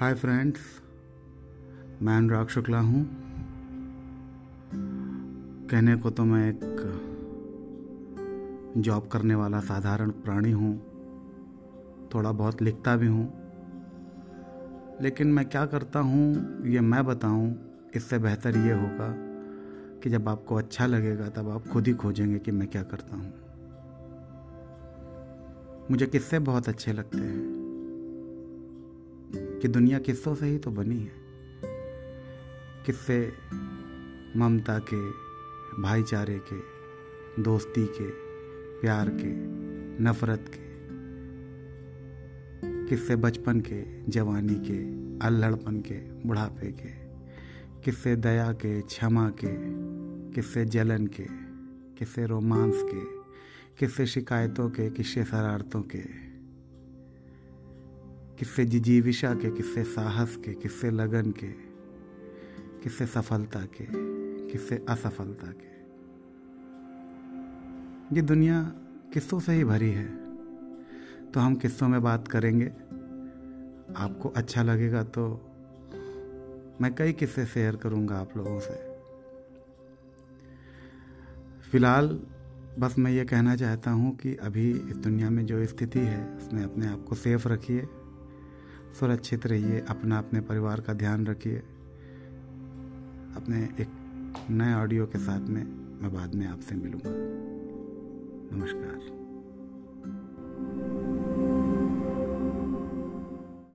Hi friends मैं अनुराग शुक्ला हूँ। कहने को तो मैं एक जॉब करने वाला साधारण प्राणी हूँ। थोड़ा बहुत लिखता भी हूँ। लेकिन मैं क्या करता हूँ, ये मैं बताऊँ, इससे बेहतर ये होगा कि जब आपको अच्छा लगेगा, तब आप खुद ही खोजेंगे कि मैं क्या करता हूँ। मुझे किस्से बहुत अच्छे लगते हैं। कि दुनिया किस्सों से ही तो बनी है? किस्से ममता के, भाईचारे के, दोस्ती के, प्यार के, नफरत के, किस्से बचपन के, जवानी के अल्हड़पन के, बुढ़ापे के, किस्से दया के, क्षमा के, किस्से जलन के, किस्से रोमांस के, किस्से शिकायतों के, किस्से शरारतों के किस्से जिजीविशा के, किससे साहस के, किससे लगन के, किससे सफलता के, किससे असफलता के। ये दुनिया किस्सों से ही भरी है। तो हम किस्सों में बात करेंगे। आपको अच्छा लगेगा तो मैं कई किस्से शेयर करूँगा आप लोगों से। फ़िलहाल बस मैं ये कहना चाहता हूँ कि अभी इस दुनिया में जो स्थिति है, उसमें अपने आप को सेफ़ रखिए। सुरक्षित रहिए अपना अपने परिवार का ध्यान रखिए। अपने एक नए ऑडियो के साथ में मैं बाद में आपसे मिलूँगा। नमस्कार।